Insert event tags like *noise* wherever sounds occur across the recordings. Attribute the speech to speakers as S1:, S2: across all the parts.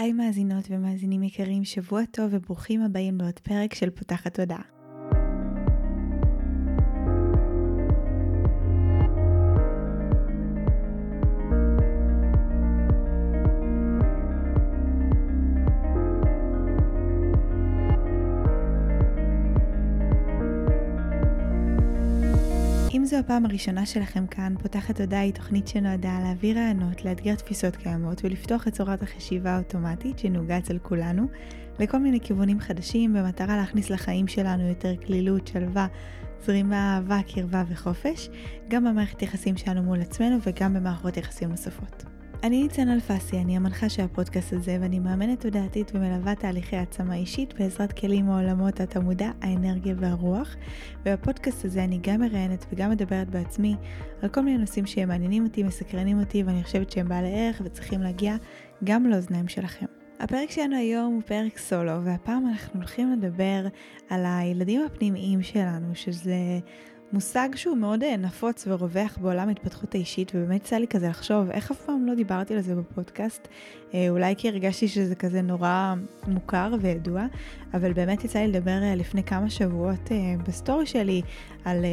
S1: היי מאזינות ומאזינים יקרים, שבוע טוב וברוכים הבאים לעוד פרק של פותחת תודעה. הפעם הראשונה שלכם כאן, פותחת תודה היא תוכנית שנועדה להעביר רעיונות, לאתגר תפיסות קיימות ולפתוח את צורת החשיבה האוטומטית שנהוגה אצל כולנו לכל מיני כיוונים חדשים במטרה להכניס לחיים שלנו יותר כלילות, שלווה, זרימה, אהבה, קרבה וחופש, גם במערכת יחסים שלנו מול עצמנו וגם במערכות יחסים נוספות. אני ניצן אלפסי, אני המנחה של הפודקאסט הזה ואני מאמנת תודעתית ומלווה תהליכי העצמה אישית בעזרת כלים מעולמות התמודע, האנרגיה והרוח. ובפודקאסט הזה אני גם מראיינת וגם מדברת בעצמי על כל מיני נושאים שהם מעניינים אותי, מסקרנים אותי ואני חושבת שהם בעלי ערך וצריכים להגיע גם לאוזניים שלכם. הפרק שלנו היום הוא פרק סולו והפעם אנחנו הולכים לדבר על הילדים הפנימיים שלנו שזה מושג שהוא מאוד אה, נפוץ ורווח בעולם ההתפתחות האישית, ובאמת יצא לי כזה לחשוב איך אף פעם לא דיברתי על זה בפודקאסט, אה, אולי כי הרגשתי שזה כזה נורא מוכר וידוע, אבל באמת יצא לי לדבר אה, לפני כמה שבועות בסטורי שלי על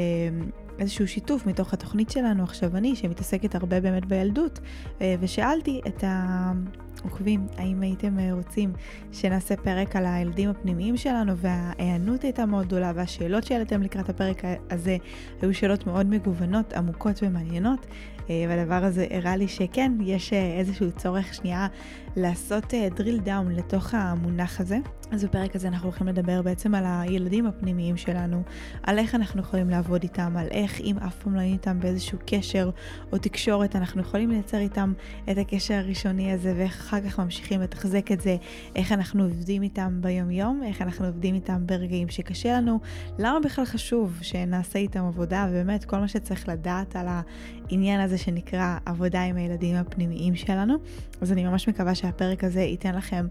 S1: איזשהו שיתוף מתוך התוכנית שלנו עכשיו אני, שמתעסקת הרבה באמת בילדות, ושאלתי את ה... עוקבים, האם הייתם אה, רוצים שנעשה פרק על הילדים הפנימיים שלנו וההיענות הייתה מאוד גדולה והשאלות שהעליתם לקראת הפרק הזה היו שאלות מאוד מגוונות, עמוקות ומעניינות והדבר הזה הראה לי שכן, יש אה, איזשהו צורך שנייה לעשות drill down לתוך המונח הזה. אז בפרק הזה אנחנו הולכים לדבר בעצם על הילדים הפנימיים שלנו, על איך אנחנו יכולים לעבוד איתם, על איך אם אף פעם לא היינו איתם באיזשהו קשר או תקשורת, אנחנו יכולים לייצר איתם את הקשר הראשוני הזה ואיך אחר כך ממשיכים לתחזק את זה, איך אנחנו עובדים איתם ביום יום, איך אנחנו עובדים איתם ברגעים שקשה לנו, למה בכלל חשוב שנעשה איתם עבודה, ובאמת כל מה שצריך לדעת על העניין הזה שנקרא עבודה עם הילדים הפנימיים שלנו. אז אני ממש מקווה שהפרק הזה ייתן לכם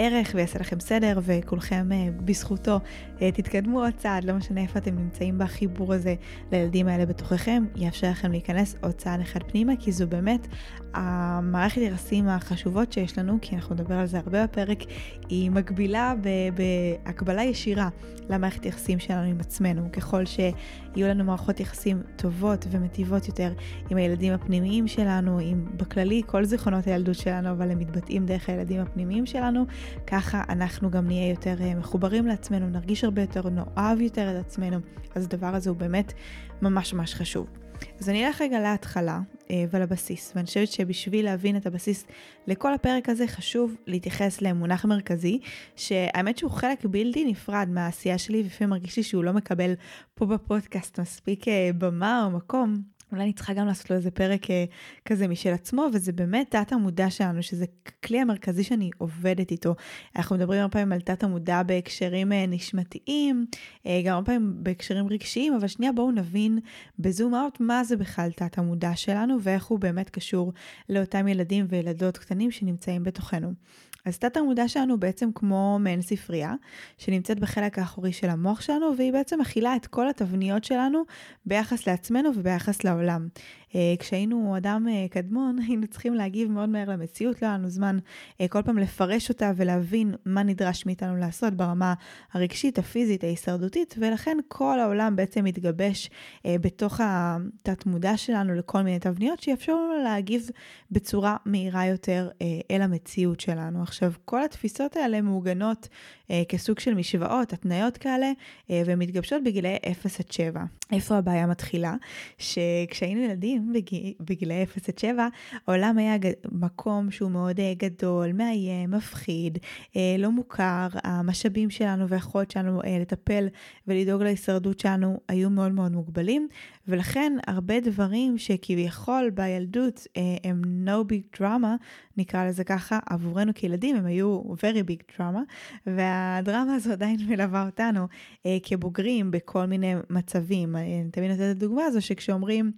S1: ערך ויעשה לכם סדר וכולכם אה, בזכותו אה, תתקדמו עוד צעד, לא משנה איפה אתם נמצאים בחיבור הזה לילדים האלה בתוככם, יאפשר לכם להיכנס עוד צעד אחד פנימה, כי זו באמת המערכת יחסים החשובות שיש לנו, כי אנחנו נדבר על זה הרבה בפרק, היא מקבילה בהקבלה ישירה למערכת יחסים שלנו עם עצמנו. ככל שיהיו לנו מערכות יחסים טובות ומטיבות יותר עם הילדים הפנימיים שלנו, עם בכללי כל זיכרונות הילדות שלנו, אבל הם מתבטאים דרך הילדים הפנימיים שלנו, ככה אנחנו גם נהיה יותר אה, מחוברים לעצמנו, נרגיש הרבה יותר, נאהב יותר את עצמנו. אז הדבר הזה הוא באמת ממש ממש חשוב. אז אני אלך רגע להתחלה אה, ולבסיס, ואני חושבת שבשביל להבין את הבסיס לכל הפרק הזה חשוב להתייחס למונח מרכזי, שהאמת שהוא חלק בלתי נפרד מהעשייה שלי, ולפעמים מרגיש לי שהוא לא מקבל פה בפודקאסט מספיק אה, במה או מקום. אולי אני צריכה גם לעשות לו איזה פרק אה, כזה משל עצמו, וזה באמת תת המודע שלנו, שזה כלי המרכזי שאני עובדת איתו. אנחנו מדברים הרבה פעמים על תת המודע בהקשרים אה, נשמתיים, אה, גם הרבה פעמים בהקשרים רגשיים, אבל שנייה בואו נבין בזום אאוט מה זה בכלל תת המודע שלנו, ואיך הוא באמת קשור לאותם ילדים וילדות קטנים שנמצאים בתוכנו. אז תת המודע שלנו בעצם כמו מעין ספרייה, שנמצאת בחלק האחורי של המוח שלנו, והיא בעצם מכילה את כל התבניות שלנו ביחס לעצמנו וביחס לעולם. אה, כשהיינו אדם אה, קדמון, *laughs* היינו צריכים להגיב מאוד מהר למציאות, לא היה לנו זמן אה, כל פעם לפרש אותה ולהבין מה נדרש מאיתנו לעשות ברמה הרגשית, הפיזית, ההישרדותית, ולכן כל העולם בעצם מתגבש בתוך התת-מודע שלנו לכל מיני תבניות שיאפשרו לנו להגיב בצורה מהירה יותר אל המציאות שלנו. עכשיו, כל התפיסות האלה מעוגנות כסוג של משוואות, התניות כאלה, והן מתגבשות בגילאי 0 עד 7. איפה הבעיה מתחילה? שכשהיינו ילדים, ילדים בגילאי 0 עד 7, העולם היה מקום שהוא מאוד אה, גדול, מאיים, מפחיד, אה, לא מוכר, המשאבים שלנו והיכולת שלנו אה, לטפל ולדאוג להישרדות שלנו היו מאוד מאוד מוגבלים, ולכן הרבה דברים שכביכול בילדות הם no big drama, נקרא לזה ככה, עבורנו כילדים הם היו very big drama, והדרמה הזו עדיין מלווה אותנו כבוגרים בכל מיני מצבים. אני תמיד נותנת את הדוגמה הזו שכשאומרים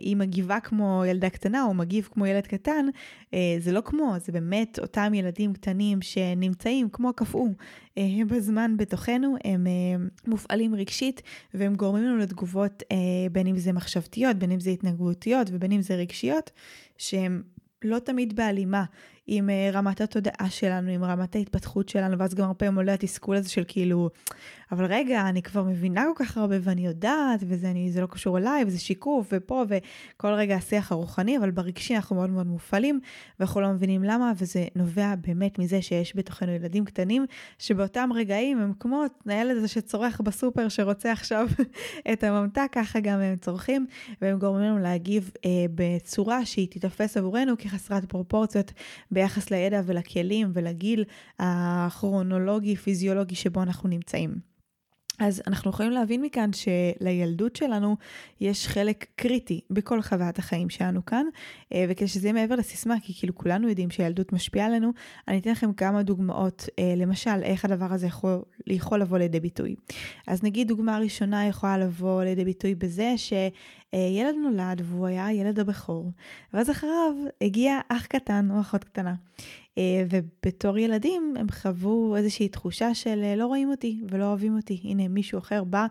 S1: היא מגיבה כמו ילדה קטנה או מגיב כמו ילד קטן, אה, זה לא כמו, זה באמת אותם ילדים קטנים שנמצאים כמו קפאו אה, בזמן בתוכנו, הם מופעלים רגשית והם גורמים לנו לתגובות בין אם זה מחשבתיות, בין אם זה התנגדותיות ובין אם זה רגשיות, שהן לא תמיד בהלימה עם אה, רמת התודעה שלנו, עם רמת ההתפתחות שלנו, ואז גם הרבה פעמים עולה התסכול הזה של כאילו, אבל רגע, אני כבר מבינה כל כך הרבה ואני יודעת, וזה אני, לא קשור אליי, וזה שיקוף, ופה, וכל רגע השיח הרוחני, אבל ברגשי אנחנו מאוד מאוד מופעלים, ואנחנו לא מבינים למה, וזה נובע באמת מזה שיש בתוכנו ילדים קטנים, שבאותם רגעים הם כמו הילד הזה שצורך בסופר, שרוצה עכשיו *laughs* את הממתק, ככה גם הם צורכים, והם גורמים לנו להגיב אה, בצורה שהיא תיתפס עבורנו כחסרת פרופורציות ביחס לידע ולכלים ולגיל הכרונולוגי, פיזיולוגי שבו אנחנו נמצאים. אז אנחנו יכולים להבין מכאן שלילדות שלנו יש חלק קריטי בכל חוויית החיים שלנו כאן, אה, וכדי שזה יהיה מעבר לסיסמה, כי כאילו כולנו יודעים שילדות משפיעה עלינו, אני אתן לכם כמה דוגמאות, אה, למשל, איך הדבר הזה יכול, יכול לבוא לידי ביטוי. אז נגיד דוגמה ראשונה יכולה לבוא לידי ביטוי בזה שילד נולד והוא היה ילד הבכור, ואז אחריו הגיע אח קטן או אחות קטנה. אה, ובתור ילדים הם חוו איזושהי תחושה של אה, לא רואים אותי ולא אוהבים אותי. הנה מישהו אחר בא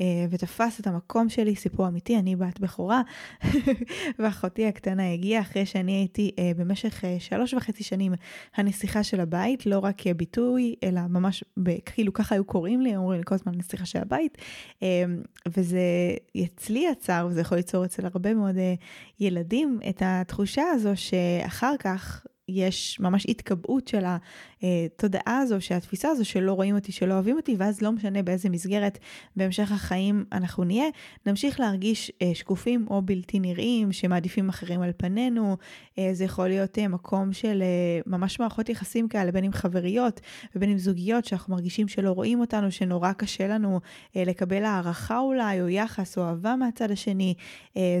S1: אה, ותפס את המקום שלי, סיפור אמיתי, אני בת בכורה, *laughs* ואחותי הקטנה הגיעה אחרי שאני הייתי במשך שלוש וחצי שנים הנסיכה של הבית, לא רק כביטוי, אלא ממש, כאילו ככה היו קוראים לי, אומרים לי כל הזמן הנסיכה של הבית, וזה אצלי יצר, וזה יכול ליצור אצל הרבה מאוד ילדים, את התחושה הזו שאחר כך, יש ממש התקבעות של התודעה הזו, של התפיסה הזו שלא רואים אותי, שלא אוהבים אותי, ואז לא משנה באיזה מסגרת בהמשך החיים אנחנו נהיה, נמשיך להרגיש אה, שקופים או בלתי נראים, שמעדיפים אחרים על פנינו. אה, זה יכול להיות אה, מקום של ממש מערכות יחסים כאלה, בין עם חבריות ובין עם זוגיות, שאנחנו מרגישים שלא רואים אותנו, שנורא קשה לנו לקבל הערכה אולי, או יחס, או אהבה מהצד השני.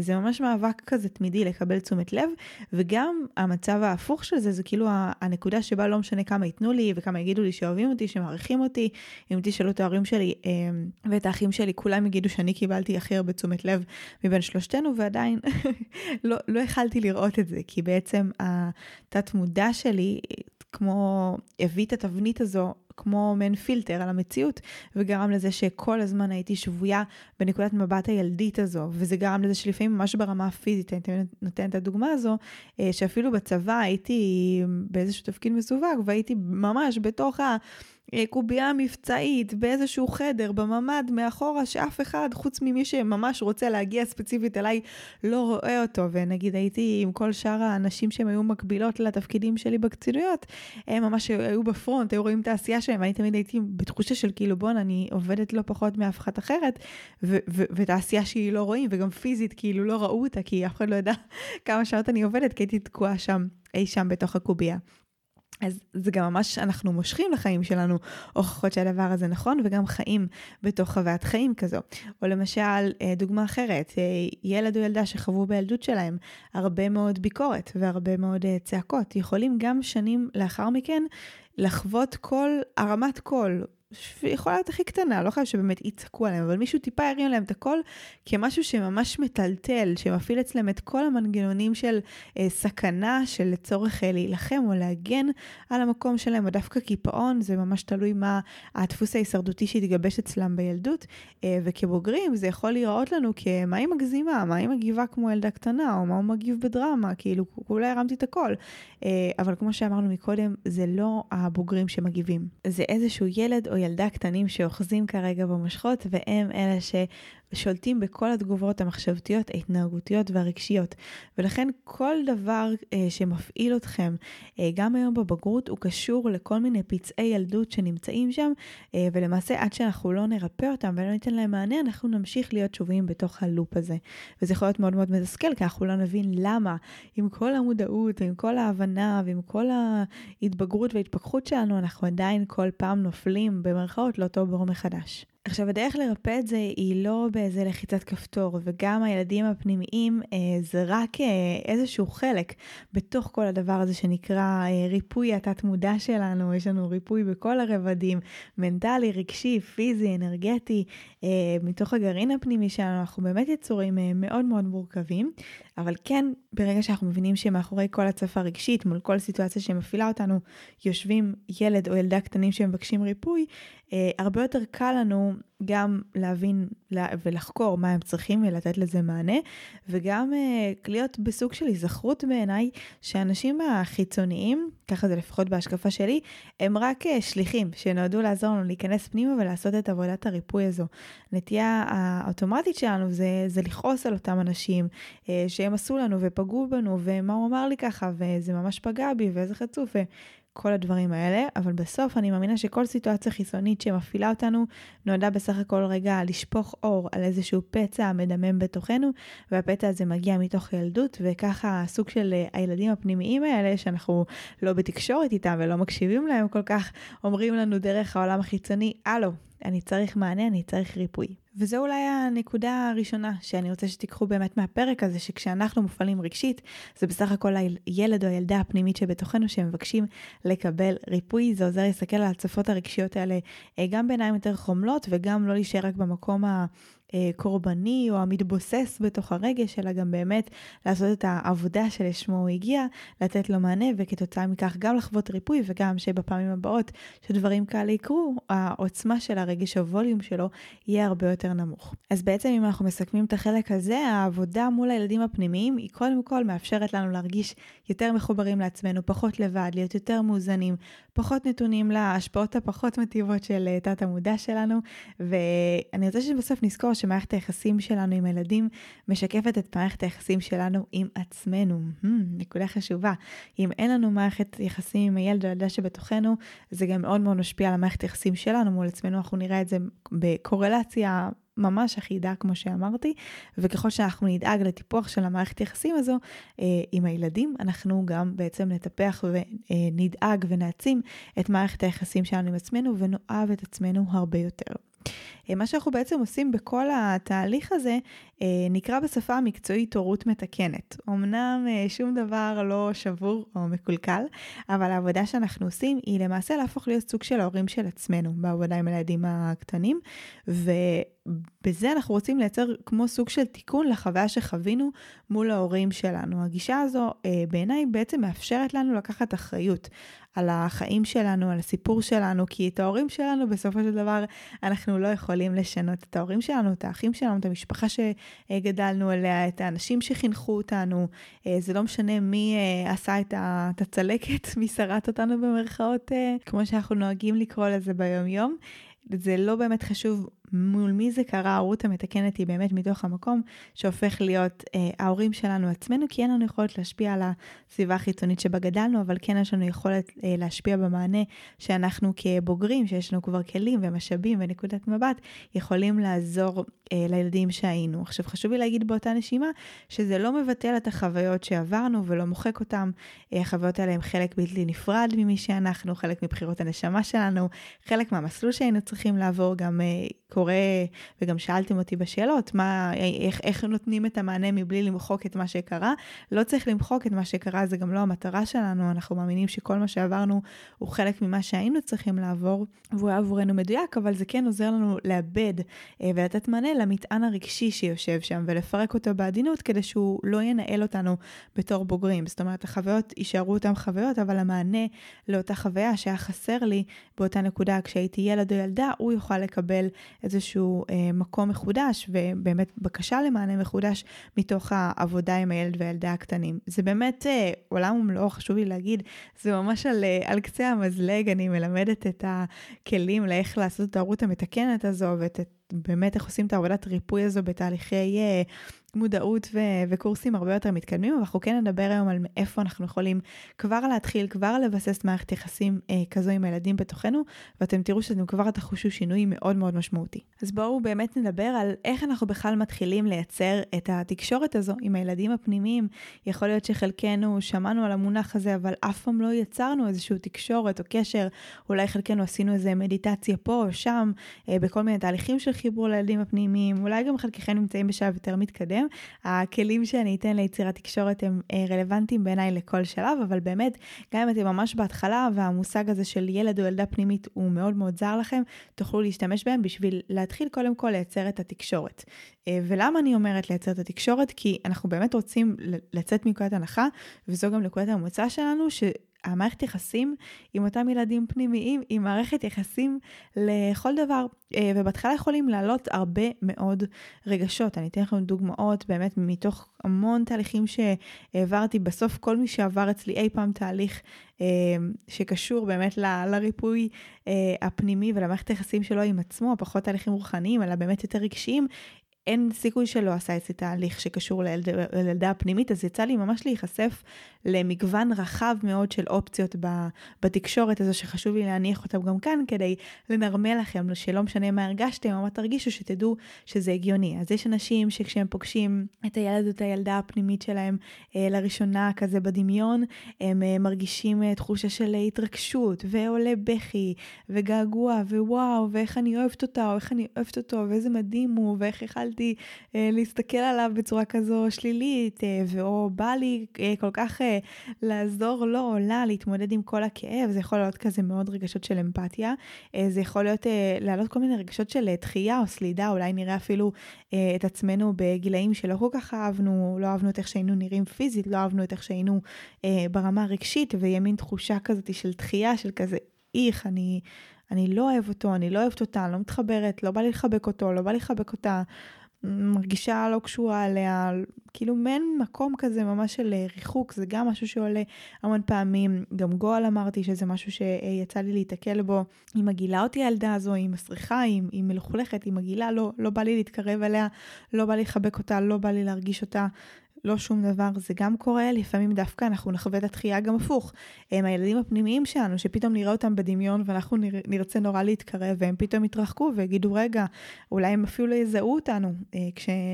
S1: זה ממש מאבק כזה תמידי לקבל תשומת לב, וגם המצב ההפוך של זה, זה כאילו הנקודה שבה לא משנה כמה ייתנו לי וכמה יגידו לי שאוהבים אותי, שמעריכים אותי. אם תשאלו את ההורים שלי אמ, ואת האחים שלי, כולם יגידו שאני קיבלתי הכי הרבה תשומת לב מבין שלושתנו, ועדיין *laughs* לא, לא יכלתי לראות את זה, כי בעצם התת מודע שלי, כמו הביא את התבנית הזו כמו מעין פילטר על המציאות, וגרם לזה שכל הזמן הייתי שבויה בנקודת מבט הילדית הזו, וזה גרם לזה שלפעמים ממש ברמה הפיזית, תמיד נותנת את הדוגמה הזו, אה, שאפילו בצבא הייתי באיזשהו תפקיד מסווג, והייתי ממש בתוך ה... אה, קובייה מבצעית באיזשהו חדר בממ"ד מאחורה שאף אחד חוץ ממי שממש רוצה להגיע ספציפית אליי לא רואה אותו ונגיד הייתי עם כל שאר האנשים שהם היו מקבילות לתפקידים שלי בקצידויות הם ממש היו בפרונט היו רואים את העשייה שלהם ואני תמיד הייתי בתחושה של כאילו בואנה אני עובדת לא פחות מאף אחת אחרת ואת העשייה שהיא לא רואים וגם פיזית כאילו לא ראו אותה כי אף אחד לא ידע *laughs* כמה שעות אני עובדת כי הייתי תקועה שם אי שם בתוך הקובייה. אז זה גם ממש, אנחנו מושכים לחיים שלנו הוכחות שהדבר הזה נכון, וגם חיים בתוך חוויית חיים כזו. או למשל, אה, דוגמה אחרת, אה, ילד או ילדה שחוו בילדות שלהם הרבה מאוד ביקורת והרבה מאוד אה, צעקות, יכולים גם שנים לאחר מכן לחוות קול, הרמת קול, יכולה להיות הכי קטנה, לא חייב שבאמת יצעקו עליהם, אבל מישהו טיפה ירים להם את הקול כמשהו שממש מטלטל, שמפעיל אצלם את כל המנגנונים של אה, סכנה, של לצורך אה, להילחם או להגן על המקום שלהם, או דווקא קיפאון, זה ממש תלוי מה הדפוס ההישרדותי שהתגבש אצלם בילדות, אה, וכבוגרים זה יכול להיראות לנו כמה היא מגזימה, מה היא מגיבה כמו ילדה קטנה, או מה הוא מגיב בדרמה, כאילו אולי הרמתי את הקול. אה, אבל כמו שאמרנו מקודם, זה לא הבוגרים שמגיבים, זה איזשהו ילד או ילדה קטנים שאוחזים כרגע במושכות, והם אלה ש... שולטים בכל התגובות המחשבתיות, ההתנהגותיות והרגשיות. ולכן כל דבר אה, שמפעיל אתכם, אה, גם היום בבגרות, הוא קשור לכל מיני פצעי ילדות שנמצאים שם, אה, ולמעשה עד שאנחנו לא נרפא אותם ולא ניתן להם מענה, אנחנו נמשיך להיות שבויים בתוך הלופ הזה. וזה יכול להיות מאוד מאוד מתסכל, כי אנחנו לא נבין למה, עם כל המודעות ועם כל ההבנה ועם כל ההתבגרות וההתפכחות שלנו, אנחנו עדיין כל פעם נופלים במרכאות לאותו בור מחדש. עכשיו, הדרך לרפא את זה היא לא באיזה לחיצת כפתור, וגם הילדים הפנימיים אה, זה רק אה, איזשהו חלק בתוך כל הדבר הזה שנקרא אה, ריפוי התת-מודע שלנו, יש לנו ריפוי בכל הרבדים, מנטלי, רגשי, פיזי, אנרגטי, אה, מתוך הגרעין הפנימי שלנו, אנחנו באמת יצורים אה, מאוד מאוד מורכבים, אבל כן, ברגע שאנחנו מבינים שמאחורי כל הצפה רגשית, מול כל סיטואציה שמפעילה אותנו, יושבים ילד או ילדה קטנים שמבקשים ריפוי, אה, הרבה יותר קל לנו גם להבין ולחקור מה הם צריכים ולתת לזה מענה, וגם uh, להיות בסוג של היזכרות בעיניי, שאנשים החיצוניים, ככה זה לפחות בהשקפה שלי, הם רק uh, שליחים שנועדו לעזור לנו להיכנס פנימה ולעשות את עבודת הריפוי הזו. הנטייה האוטומטית שלנו זה, זה לכעוס על אותם אנשים שהם עשו לנו ופגעו בנו, ומה הוא אמר לי ככה, וזה ממש פגע בי, ואיזה חצוף. כל הדברים האלה, אבל בסוף אני מאמינה שכל סיטואציה חיסונית שמפעילה אותנו נועדה בסך הכל רגע לשפוך אור על איזשהו פצע מדמם בתוכנו, והפצע הזה מגיע מתוך ילדות, וככה הסוג של אה, הילדים הפנימיים האלה, שאנחנו לא בתקשורת איתם ולא מקשיבים להם כל כך, אומרים לנו דרך העולם החיצוני, הלו, אני צריך מענה, אני צריך ריפוי. וזו אולי הנקודה הראשונה שאני רוצה שתיקחו באמת מהפרק הזה, שכשאנחנו מופעלים רגשית, זה בסך הכל הילד או הילדה הפנימית שבתוכנו שמבקשים לקבל ריפוי. זה עוזר להסתכל על ההצפות הרגשיות האלה אה, גם בעיניים יותר חומלות וגם לא להישאר רק במקום ה... הקורבני או המתבוסס בתוך הרגש, אלא גם באמת לעשות את העבודה שלשמו הוא הגיע, לתת לו מענה, וכתוצאה מכך גם לחוות ריפוי וגם שבפעמים הבאות שדברים כאלה יקרו, העוצמה של הרגש, הווליום שלו, יהיה הרבה יותר נמוך. אז בעצם אם אנחנו מסכמים את החלק הזה, העבודה מול הילדים הפנימיים היא קודם כל מאפשרת לנו להרגיש יותר מחוברים לעצמנו, פחות לבד, להיות יותר מאוזנים, פחות נתונים להשפעות הפחות מטיבות של אה, תת המודע שלנו, ואני רוצה שבסוף נזכור שמערכת היחסים שלנו עם הילדים משקפת את מערכת היחסים שלנו עם עצמנו. Hmm, נקודה חשובה. אם אין לנו מערכת יחסים עם הילד או הילדה שבתוכנו, זה גם מאוד מאוד משפיע על המערכת היחסים שלנו מול עצמנו, אנחנו נראה את זה בקורלציה ממש אחידה, כמו שאמרתי, וככל שאנחנו נדאג לטיפוח של המערכת יחסים הזו אה, עם הילדים, אנחנו גם בעצם נטפח ונדאג ונעצים את מערכת היחסים שלנו עם עצמנו ונאהב את עצמנו הרבה יותר. אה, מה שאנחנו בעצם עושים בכל התהליך הזה אה, נקרא בשפה המקצועית הורות מתקנת. אמנם אה, שום דבר לא שבור או מקולקל, אבל העבודה שאנחנו עושים היא למעשה להפוך להיות סוג של ההורים של עצמנו בעבודה עם הילדים הקטנים, ובזה אנחנו רוצים לייצר כמו סוג של תיקון לחוויה שחווינו מול ההורים שלנו. הגישה הזו בעיניי בעצם מאפשרת לנו לקחת אחריות על החיים שלנו, על הסיפור שלנו, כי את ההורים שלנו בסופו של דבר אנחנו לא יכולים לשנות. את ההורים שלנו, את האחים שלנו, את המשפחה שגדלנו עליה, את האנשים שחינכו אותנו. אה, זה לא משנה מי אה, עשה את הצלקת, *laughs* מי שרט אותנו במרכאות, אה, כמו שאנחנו נוהגים לקרוא לזה ביום-יום. זה לא באמת חשוב מול מי זה קרה, ההורות המתקנת היא באמת מתוך המקום שהופך להיות אה, ההורים שלנו עצמנו, כי אין לנו יכולת להשפיע על הסביבה החיצונית שבה גדלנו, אבל כן יש לנו יכולת אה, להשפיע במענה שאנחנו כבוגרים, שיש לנו כבר כלים ומשאבים ונקודת מבט, יכולים לעזור לילדים שהיינו. עכשיו חשוב לי להגיד באותה נשימה, שזה לא מבטל את החוויות שעברנו ולא מוחק אותם. אה, החוויות האלה הם חלק בלתי נפרד ממי שאנחנו, חלק מבחירות הנשמה שלנו, חלק מהמסלול שהיינו צריכים לעבור, גם אה, קורה, וגם שאלתם אותי בשאלות, מה, איך, איך נותנים את המענה מבלי למחוק את מה שקרה. לא צריך למחוק את מה שקרה, זה גם לא המטרה שלנו, אנחנו מאמינים שכל מה שעברנו הוא חלק ממה שהיינו צריכים לעבור, והוא היה עבורנו מדויק, אבל זה כן עוזר לנו לאבד אה, ולתת מענה למטען הרגשי שיושב שם, ולפרק אותו בעדינות כדי שהוא לא ינהל אותנו בתור בוגרים. זאת אומרת, החוויות יישארו אותן חוויות, אבל המענה לאותה חוויה שהיה חסר לי באותה נקודה כשהייתי ילד או ילדה, הוא יוכל לקבל איזשהו אה, מקום מחודש ובאמת בקשה למענה מחודש מתוך העבודה עם הילד והילדה הקטנים. זה באמת אה, עולם ומלואו, חשוב לי להגיד, זה ממש על, אה, על קצה המזלג, אני מלמדת את הכלים לאיך לעשות את ההורות המתקנת הזו ואת באמת איך עושים את העבודת ריפוי הזו בתהליכי uh, מודעות ו- וקורסים הרבה יותר מתקדמים, אבל אנחנו כן נדבר היום על איפה אנחנו יכולים כבר להתחיל, כבר לבסס מערכת יחסים uh, כזו עם הילדים בתוכנו, ואתם תראו שאתם כבר תחושו שינוי מאוד מאוד משמעותי. אז בואו באמת נדבר על איך אנחנו בכלל מתחילים לייצר את התקשורת הזו עם הילדים הפנימיים. יכול להיות שחלקנו שמענו על המונח הזה, אבל אף פעם לא יצרנו איזושהי תקשורת או קשר, אולי חלקנו עשינו איזה מדיטציה פה או שם, uh, בכל מיני תהליכים של חיבור לילדים הפנימיים, אולי גם חלקכם נמצאים בשלב יותר מתקדם. הכלים שאני אתן ליצירת תקשורת הם אה, רלוונטיים בעיניי לכל שלב, אבל באמת, גם אם אתם ממש בהתחלה והמושג הזה של ילד או ילדה פנימית הוא מאוד מאוד זר לכם, תוכלו להשתמש בהם בשביל להתחיל קודם כל לייצר את התקשורת. אה, ולמה אני אומרת לייצר את התקשורת? כי אנחנו באמת רוצים לצאת מנקודת הנחה, וזו גם נקודת המוצא שלנו, ש... המערכת יחסים עם אותם ילדים פנימיים היא מערכת יחסים לכל דבר, אה, ובהתחלה יכולים לעלות הרבה מאוד רגשות. אני אתן לכם דוגמאות באמת מתוך המון תהליכים שהעברתי. בסוף כל מי שעבר אצלי אי פעם תהליך אה, שקשור באמת ל, לריפוי אה, הפנימי ולמערכת היחסים שלו עם עצמו, פחות תהליכים רוחניים, אלא באמת יותר רגשיים, אין סיכוי שלא עשה אצלי תהליך שקשור לילד, לילדה הפנימית, אז יצא לי ממש להיחשף למגוון רחב מאוד של אופציות בתקשורת הזו, שחשוב לי להניח אותם גם כאן, כדי לנרמל לכם, שלא משנה מה הרגשתם או מה תרגישו, שתדעו שזה הגיוני. אז יש אנשים שכשהם פוגשים את הילד או את הילדה הפנימית שלהם אה, לראשונה, כזה בדמיון, הם אה, מרגישים אה, תחושה של התרגשות, ועולה בכי, וגעגוע, ווואו, ואיך אני אוהבת אותה, או איך אני אוהבת אותו, ואיזה מדהים הוא, ואיך יכלתי אה, להסתכל עליו בצורה כזו שלילית, אה, ואו בא לי אה, כל כך... אה, לעזור לו או לה להתמודד עם כל הכאב, זה יכול להיות כזה מאוד רגשות של אמפתיה, אה, זה יכול להיות אה, להעלות כל מיני רגשות של אה, דחייה או סלידה, אולי נראה אפילו את עצמנו בגילאים שלא כל כך אהבנו, לא אהבנו את איך שהיינו נראים פיזית, לא אהבנו את איך שהיינו ברמה הרגשית, ויהיה מין תחושה כזאת של דחייה, של כזה, איך, אני... אני לא אוהב אותו, אני לא אוהבת אותה, אני לא מתחברת, לא בא לי לחבק אותו, לא בא לי לחבק אותה, מרגישה לא קשורה אליה, כאילו מעין מקום כזה ממש של אה, ריחוק, זה גם משהו שעולה המון פעמים. גם גואל אמרתי שזה משהו שיצא לי להיתקל בו. היא מגעילה אותי הילדה הזו, היא מסריחה, היא, היא מלוכלכת, היא מגעילה, לא, לא בא לי להתקרב אליה, לא בא לי לחבק אותה, לא בא לי להרגיש אותה. לא שום דבר, זה גם קורה, לפעמים דווקא אנחנו נחווה את התחייה גם הפוך. הם הילדים הפנימיים שלנו, שפתאום נראה אותם בדמיון ואנחנו נרצה נורא להתקרב, והם פתאום יתרחקו ויגידו, רגע, אולי הם אפילו יזהו אותנו אה,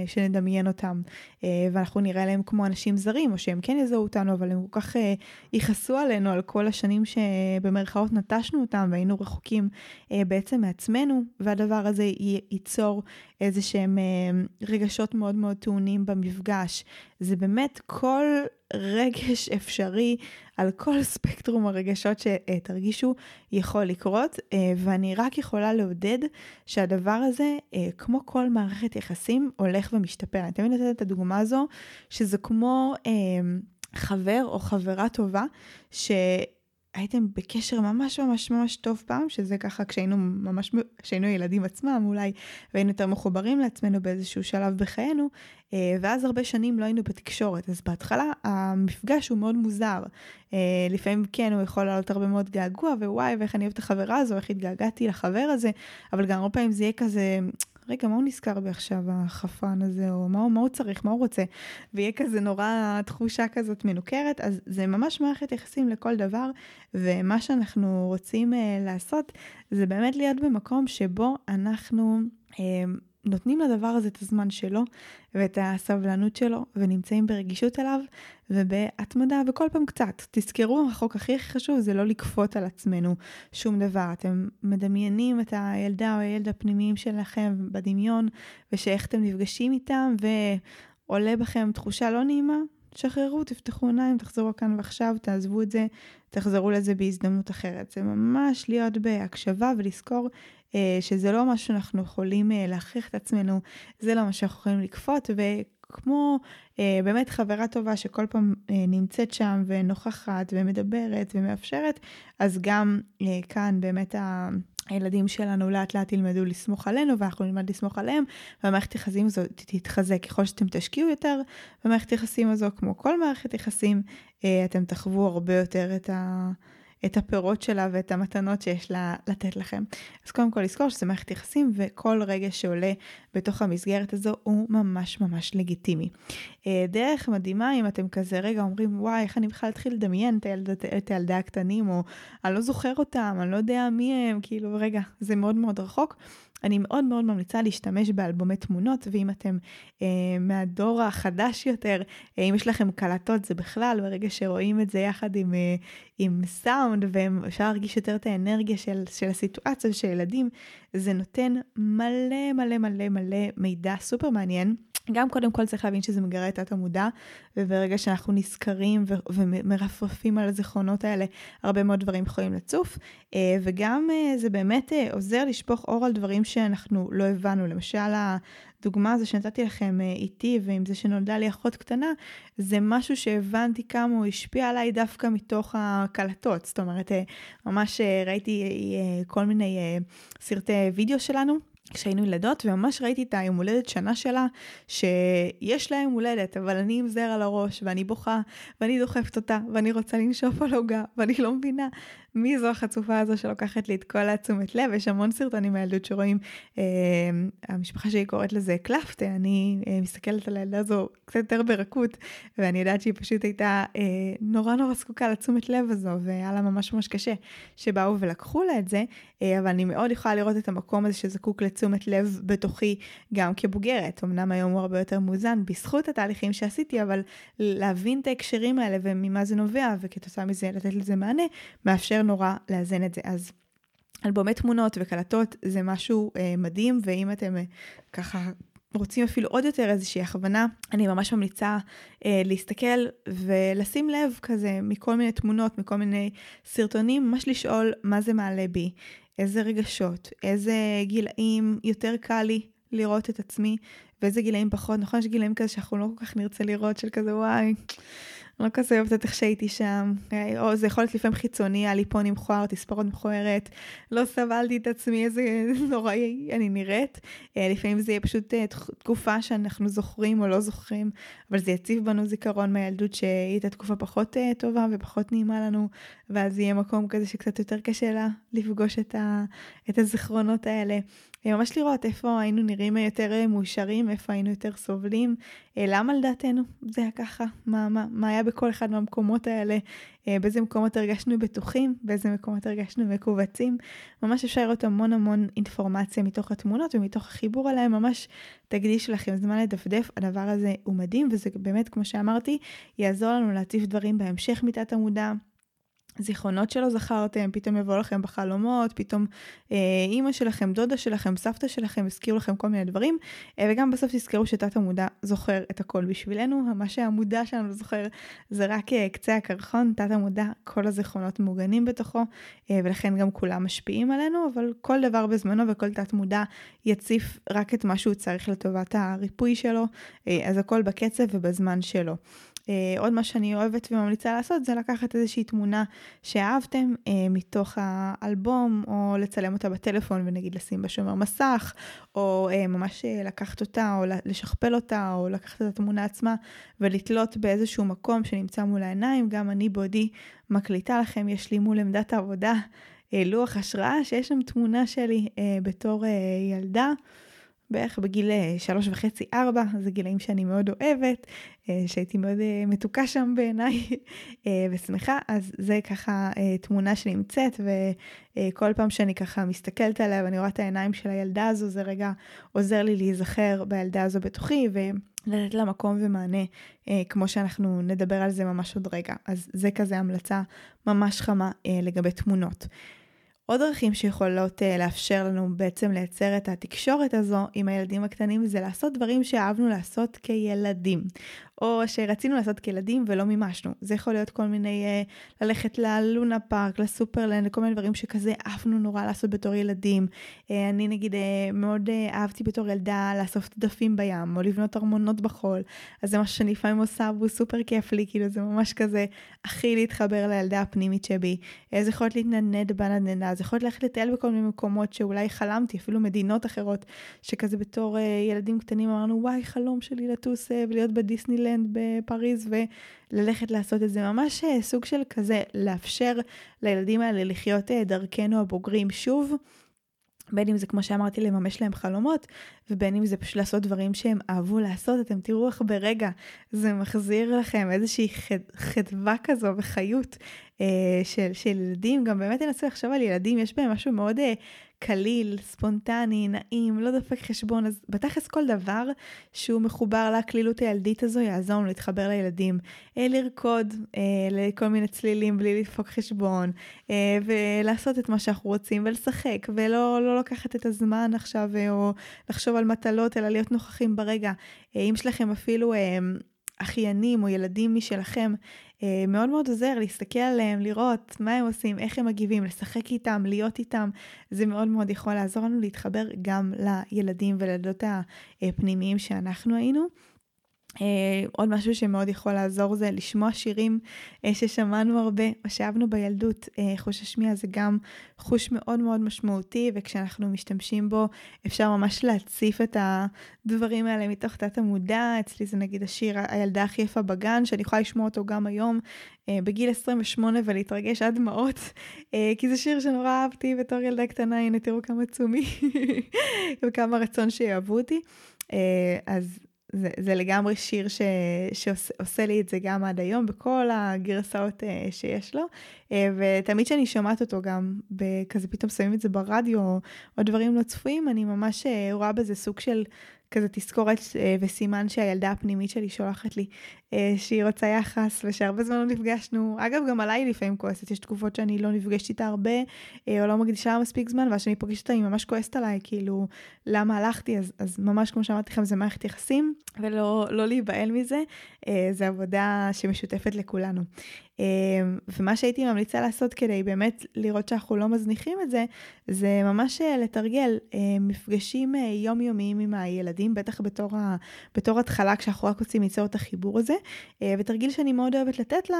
S1: כשנדמיין אותם, אה, ואנחנו נראה להם כמו אנשים זרים, או שהם כן יזהו אותנו, אבל הם כל כך אה, יכעסו עלינו על כל השנים שבמרכאות נטשנו אותם והיינו רחוקים אה, בעצם מעצמנו, והדבר הזה ייצור איזה שהם אה, רגשות מאוד מאוד טעונים במפגש. זה באמת כל רגש אפשרי על כל ספקטרום הרגשות שתרגישו יכול לקרות, אה, ואני רק יכולה לעודד שהדבר הזה, אה, כמו כל מערכת יחסים, הולך ומשתפר. אני תמיד נותנת את הדוגמה הזו, שזה כמו חבר או חברה טובה, ש... הייתם בקשר ממש ממש ממש טוב פעם, שזה ככה כשהיינו ממש, כשהיינו ילדים עצמם אולי, והיינו יותר מחוברים לעצמנו באיזשהו שלב בחיינו, אה, ואז הרבה שנים לא היינו בתקשורת. אז בהתחלה המפגש הוא מאוד מוזר. אה, לפעמים כן, הוא יכול לעלות הרבה מאוד געגוע, ווואי, ואיך אני אוהבת את החברה הזו, איך התגעגעתי לחבר הזה, אבל גם הרבה פעמים זה יהיה כזה... רגע, מה הוא נזכר בי עכשיו, החפרן הזה, או מה, מה הוא צריך, מה הוא רוצה, ויהיה כזה נורא תחושה כזאת מנוכרת, אז זה ממש מערכת יחסים לכל דבר, ומה שאנחנו רוצים uh, לעשות, זה באמת להיות במקום שבו אנחנו... Uh, נותנים לדבר הזה את הזמן שלו ואת הסבלנות שלו ונמצאים ברגישות אליו ובהתמדה וכל פעם קצת. תזכרו, החוק הכי חשוב זה לא לכפות על עצמנו שום דבר. אתם מדמיינים את הילדה או הילד הפנימיים שלכם בדמיון ושאיך אתם נפגשים איתם ועולה בכם תחושה לא נעימה, שחררו, תפתחו עיניים, תחזרו כאן ועכשיו, תעזבו את זה, תחזרו לזה בהזדמנות אחרת. זה ממש להיות בהקשבה ולזכור שזה לא משהו שאנחנו יכולים אה, להכריח את עצמנו, זה לא מה שאנחנו יכולים לכפות, וכמו אה, באמת חברה טובה שכל פעם נמצאת שם ונוכחת ומדברת ומאפשרת, אז גם כאן באמת ה... הילדים שלנו לאט לאט ילמדו לסמוך עלינו ואנחנו נלמד לסמוך עליהם והמערכת יחסים הזו תתחזק. ככל שאתם תשקיעו יותר במערכת יחסים הזו כמו כל מערכת יחסים אתם תחוו הרבה יותר את ה... את הפירות שלה ואת המתנות שיש לה לתת לכם. אז קודם כל לזכור שזה מערכת יחסים וכל רגע שעולה בתוך המסגרת הזו הוא ממש ממש לגיטימי. אה, דרך מדהימה אם אתם כזה רגע אומרים וואי איך אני בכלל אתחיל לדמיין את, הילד, את הילדי הקטנים או אני לא זוכר אותם, אני לא יודע מי הם, כאילו רגע זה מאוד מאוד רחוק. אני מאוד מאוד ממליצה להשתמש באלבומי תמונות, ואם אתם אה, מהדור החדש יותר, אה, אם יש לכם קלטות זה בכלל, ברגע שרואים את זה יחד עם, אה, עם סאונד, ואפשר להרגיש יותר את האנרגיה של, של הסיטואציה של ילדים, זה נותן מלא מלא מלא מלא מידע סופר מעניין. גם קודם כל צריך להבין שזה מגרה את תת המודע, וברגע שאנחנו נזכרים ו- ומרפרפים על הזיכרונות האלה, הרבה מאוד דברים יכולים לצוף, אה, וגם אה, זה באמת אה, עוזר לשפוך אור על דברים שאנחנו לא הבנו. למשל, הדוגמה הזו שנתתי לכם איתי ועם זה שנולדה לי אחות קטנה, זה משהו שהבנתי כמה הוא השפיע עליי דווקא מתוך הקלטות. זאת אומרת, ממש ראיתי כל מיני סרטי וידאו שלנו. כשהיינו ילדות, וממש ראיתי את היום הולדת שנה שלה, שיש לה יום הולדת, אבל אני עם זר על הראש, ואני בוכה, ואני דוחפת אותה, ואני רוצה לנשוף על עוגה, ואני לא מבינה מי זו החצופה הזו שלוקחת לי את כל התשומת לב? יש המון סרטונים מהילדות שרואים, אה, המשפחה שלי קוראת לזה קלפטה, אני אה, מסתכלת על הילדה הזו קצת יותר ברכות, ואני יודעת שהיא פשוט הייתה אה, נורא נורא זקוקה לתשומת לב הזו, והיה לה ממש ממש קשה שבאו ולקחו לה את זה, אה, אבל אני מאוד יכולה לראות את המקום הזה שזקוק לתשומת לב בתוכי גם כבוגרת. אמנם היום הוא הרבה יותר מאוזן בזכות התהליכים שעשיתי, אבל להבין את ההקשרים האלה וממה זה נובע, וכתוצאה מזה לתת לזה מענה, מאפשר נורא לאזן את זה. אז אלבומי תמונות וקלטות זה משהו אה, מדהים, ואם אתם אה, ככה רוצים אפילו עוד יותר איזושהי הכוונה, אני ממש ממליצה אה, להסתכל ולשים לב כזה מכל מיני תמונות, מכל מיני סרטונים, ממש לשאול מה זה מעלה בי, איזה רגשות, איזה גילאים יותר קל לי לראות את עצמי, ואיזה גילאים פחות. נכון, יש גילאים כזה שאנחנו לא כל כך נרצה לראות, של כזה וואי. לא כזה אוהבת את איך שהייתי שם, או זה יכול להיות לפעמים חיצוני, היה לי פוני מכוער, תספורת מכוערת, לא סבלתי את עצמי, איזה *laughs* נוראי אני נראית. אה, לפעמים זה יהיה פשוט אה, תקופה שאנחנו זוכרים או לא זוכרים, אבל זה יציב בנו זיכרון מהילדות שהיא הייתה תקופה פחות אה, טובה ופחות נעימה לנו, ואז יהיה מקום כזה שקצת יותר קשה לה לפגוש את, ה, את הזיכרונות האלה. ממש לראות איפה היינו נראים יותר מאושרים, איפה היינו יותר סובלים, למה לדעתנו זה היה ככה, מה, מה, מה היה בכל אחד מהמקומות האלה, באיזה מקומות הרגשנו בטוחים, באיזה מקומות הרגשנו מכווצים. ממש אפשר לראות המון המון אינפורמציה מתוך התמונות ומתוך החיבור אליהם, ממש תקדיש לכם זמן לדפדף, הדבר הזה הוא מדהים, וזה באמת, כמו שאמרתי, יעזור לנו להציף דברים בהמשך מתת המודע. זיכרונות שלא זכרתם, פתאום יבואו לכם בחלומות, פתאום אה, אימא שלכם, דודה שלכם, סבתא שלכם, הזכירו לכם כל מיני דברים, אה, וגם בסוף תזכרו שתת המודע זוכר את הכל בשבילנו, מה שהמודע שלנו זוכר זה רק אה, קצה הקרחון, תת המודע, כל הזיכרונות מוגנים בתוכו, אה, ולכן גם כולם משפיעים עלינו, אבל כל דבר בזמנו וכל תת מודע יציף רק את מה שהוא צריך לטובת הריפוי שלו, אה, אז הכל בקצב ובזמן שלו. אה, עוד מה שאני אוהבת וממליצה לעשות זה לקחת איזושהי תמונה שאהבתם אה, מתוך האלבום, או לצלם אותה בטלפון ונגיד לשים בה שומר מסך, או אה, ממש לקחת אותה, או לשכפל אותה, או לקחת את התמונה עצמה ולתלות באיזשהו מקום שנמצא מול העיניים. גם אני בעודי מקליטה לכם, יש לי מול עמדת העבודה לוח השראה שיש שם תמונה שלי בתור ילדה. בערך בגיל אה, שלוש וחצי, ארבע, זה גילאים שאני מאוד אוהבת, אה, שהייתי מאוד אה, מתוקה שם בעיניי *laughs* ושמחה, אז זה ככה תמונה שנמצאת, וכל פעם שאני ככה מסתכלת עליה ואני רואה את העיניים של הילדה הזו, זה רגע עוזר לי להיזכר בילדה הזו בתוכי, ולתת לה מקום ומענה, כמו שאנחנו נדבר על זה ממש עוד רגע. אז זה כזה המלצה ממש חמה לגבי תמונות. עוד דרכים שיכולות uh, לאפשר לנו בעצם לייצר את התקשורת הזו עם הילדים הקטנים זה לעשות דברים שאהבנו לעשות כילדים. או שרצינו לעשות כילדים ולא מימשנו. זה יכול להיות כל מיני, uh, ללכת ללונה פארק, לסופרלנד, לכל מיני דברים שכזה אהבנו נורא לעשות בתור ילדים. אה, אני נגיד אה, מאוד אה, אהבתי בתור ילדה לאסוף צדפים בים, או לבנות ארמונות בחול. אז זה משהו שאני לפעמים עושה והוא סופר כיף לי, כאילו זה ממש כזה הכי להתחבר לילדה הפנימית שבי. אה, זה יכול להיות להתנדנד בנדנדה, זה יכול להיות ללכת לטייל בכל מיני מקומות שאולי חלמתי, אפילו מדינות אחרות, שכזה בתור אה, ילדים קטנים אמרנו, וואי, חלום שלי לטוס uh, ולהיות בדיסנילנד. דיסנילנד בפריז וללכת לעשות את זה. ממש אה, סוג של כזה לאפשר לילדים האלה לחיות אה, דרכנו הבוגרים שוב. בין אם זה כמו שאמרתי לממש להם חלומות, ובין אם זה פשוט לעשות דברים שהם אהבו לעשות, אתם תראו איך ברגע זה מחזיר לכם איזושהי חדווה כזו וחיות אה, של, של ילדים. גם באמת תנסו לחשוב על ילדים, יש בהם משהו מאוד אה, קליל, ספונטני, נעים, לא דופק חשבון, אז בתכלס כל דבר שהוא מחובר לקלילות הילדית הזו יעזור לנו להתחבר לילדים. אה, לרקוד אה, לכל מיני צלילים בלי לדפוק חשבון, אה, ולעשות את מה שאנחנו רוצים, ולשחק, ולא לא לקחת את הזמן עכשיו, אה, או לחשוב על מטלות, אלא להיות נוכחים ברגע. אה, אם יש לכם אפילו... אה, אחיינים או ילדים משלכם, מאוד מאוד עוזר להסתכל עליהם, לראות מה הם עושים, איך הם מגיבים, לשחק איתם, להיות איתם. זה מאוד מאוד יכול לעזור לנו להתחבר גם לילדים ולילדות הפנימיים שאנחנו היינו. Uh, עוד משהו שמאוד יכול לעזור זה לשמוע שירים uh, ששמענו הרבה או שאהבנו בילדות. Uh, חוש השמיעה זה גם חוש מאוד מאוד משמעותי, וכשאנחנו משתמשים בו אפשר ממש להציף את הדברים האלה מתוך תת המודע. אצלי זה נגיד השיר הילדה הכי יפה בגן, שאני יכולה לשמוע אותו גם היום uh, בגיל 28 ולהתרגש עד דמעות, uh, כי זה שיר שנורא אהבתי בתור ילדה קטנה, הנה תראו כמה תשומי וכמה *laughs* רצון שיאהבו אותי. Uh, אז זה, זה לגמרי שיר ש, שעושה לי את זה גם עד היום, בכל הגרסאות uh, שיש לו. Uh, ותמיד כשאני שומעת אותו גם, כזה פתאום שמים את זה ברדיו או, דברים לא צפויים, אני ממש uh, רואה בזה סוג של כזה תזכורת אה, וסימן שהילדה הפנימית שלי שולחת לי אה, שהיא רוצה יחס ושהרבה זמן לא נפגשנו. אגב, גם עליי לפעמים כועסת, יש תקופות שאני לא נפגשת איתה הרבה אה, או לא מקדישה מספיק זמן, ואז כשאני פוגשת אותה היא ממש כועסת עליי, כאילו, למה הלכתי? אז, אז ממש כמו שאמרתי לכם, זה מערכת יחסים, ולא לא להיבהל מזה, זה עבודה שמשותפת לכולנו. ומה שהייתי ממליצה לעשות כדי באמת לראות שאנחנו לא מזניחים את זה, זה ממש לתרגל מפגשים יומיומיים עם הילדים, בטח בתור, ה, בתור התחלה כשאנחנו רק רוצים ליצור את החיבור הזה. ותרגיל שאני מאוד אוהבת לתת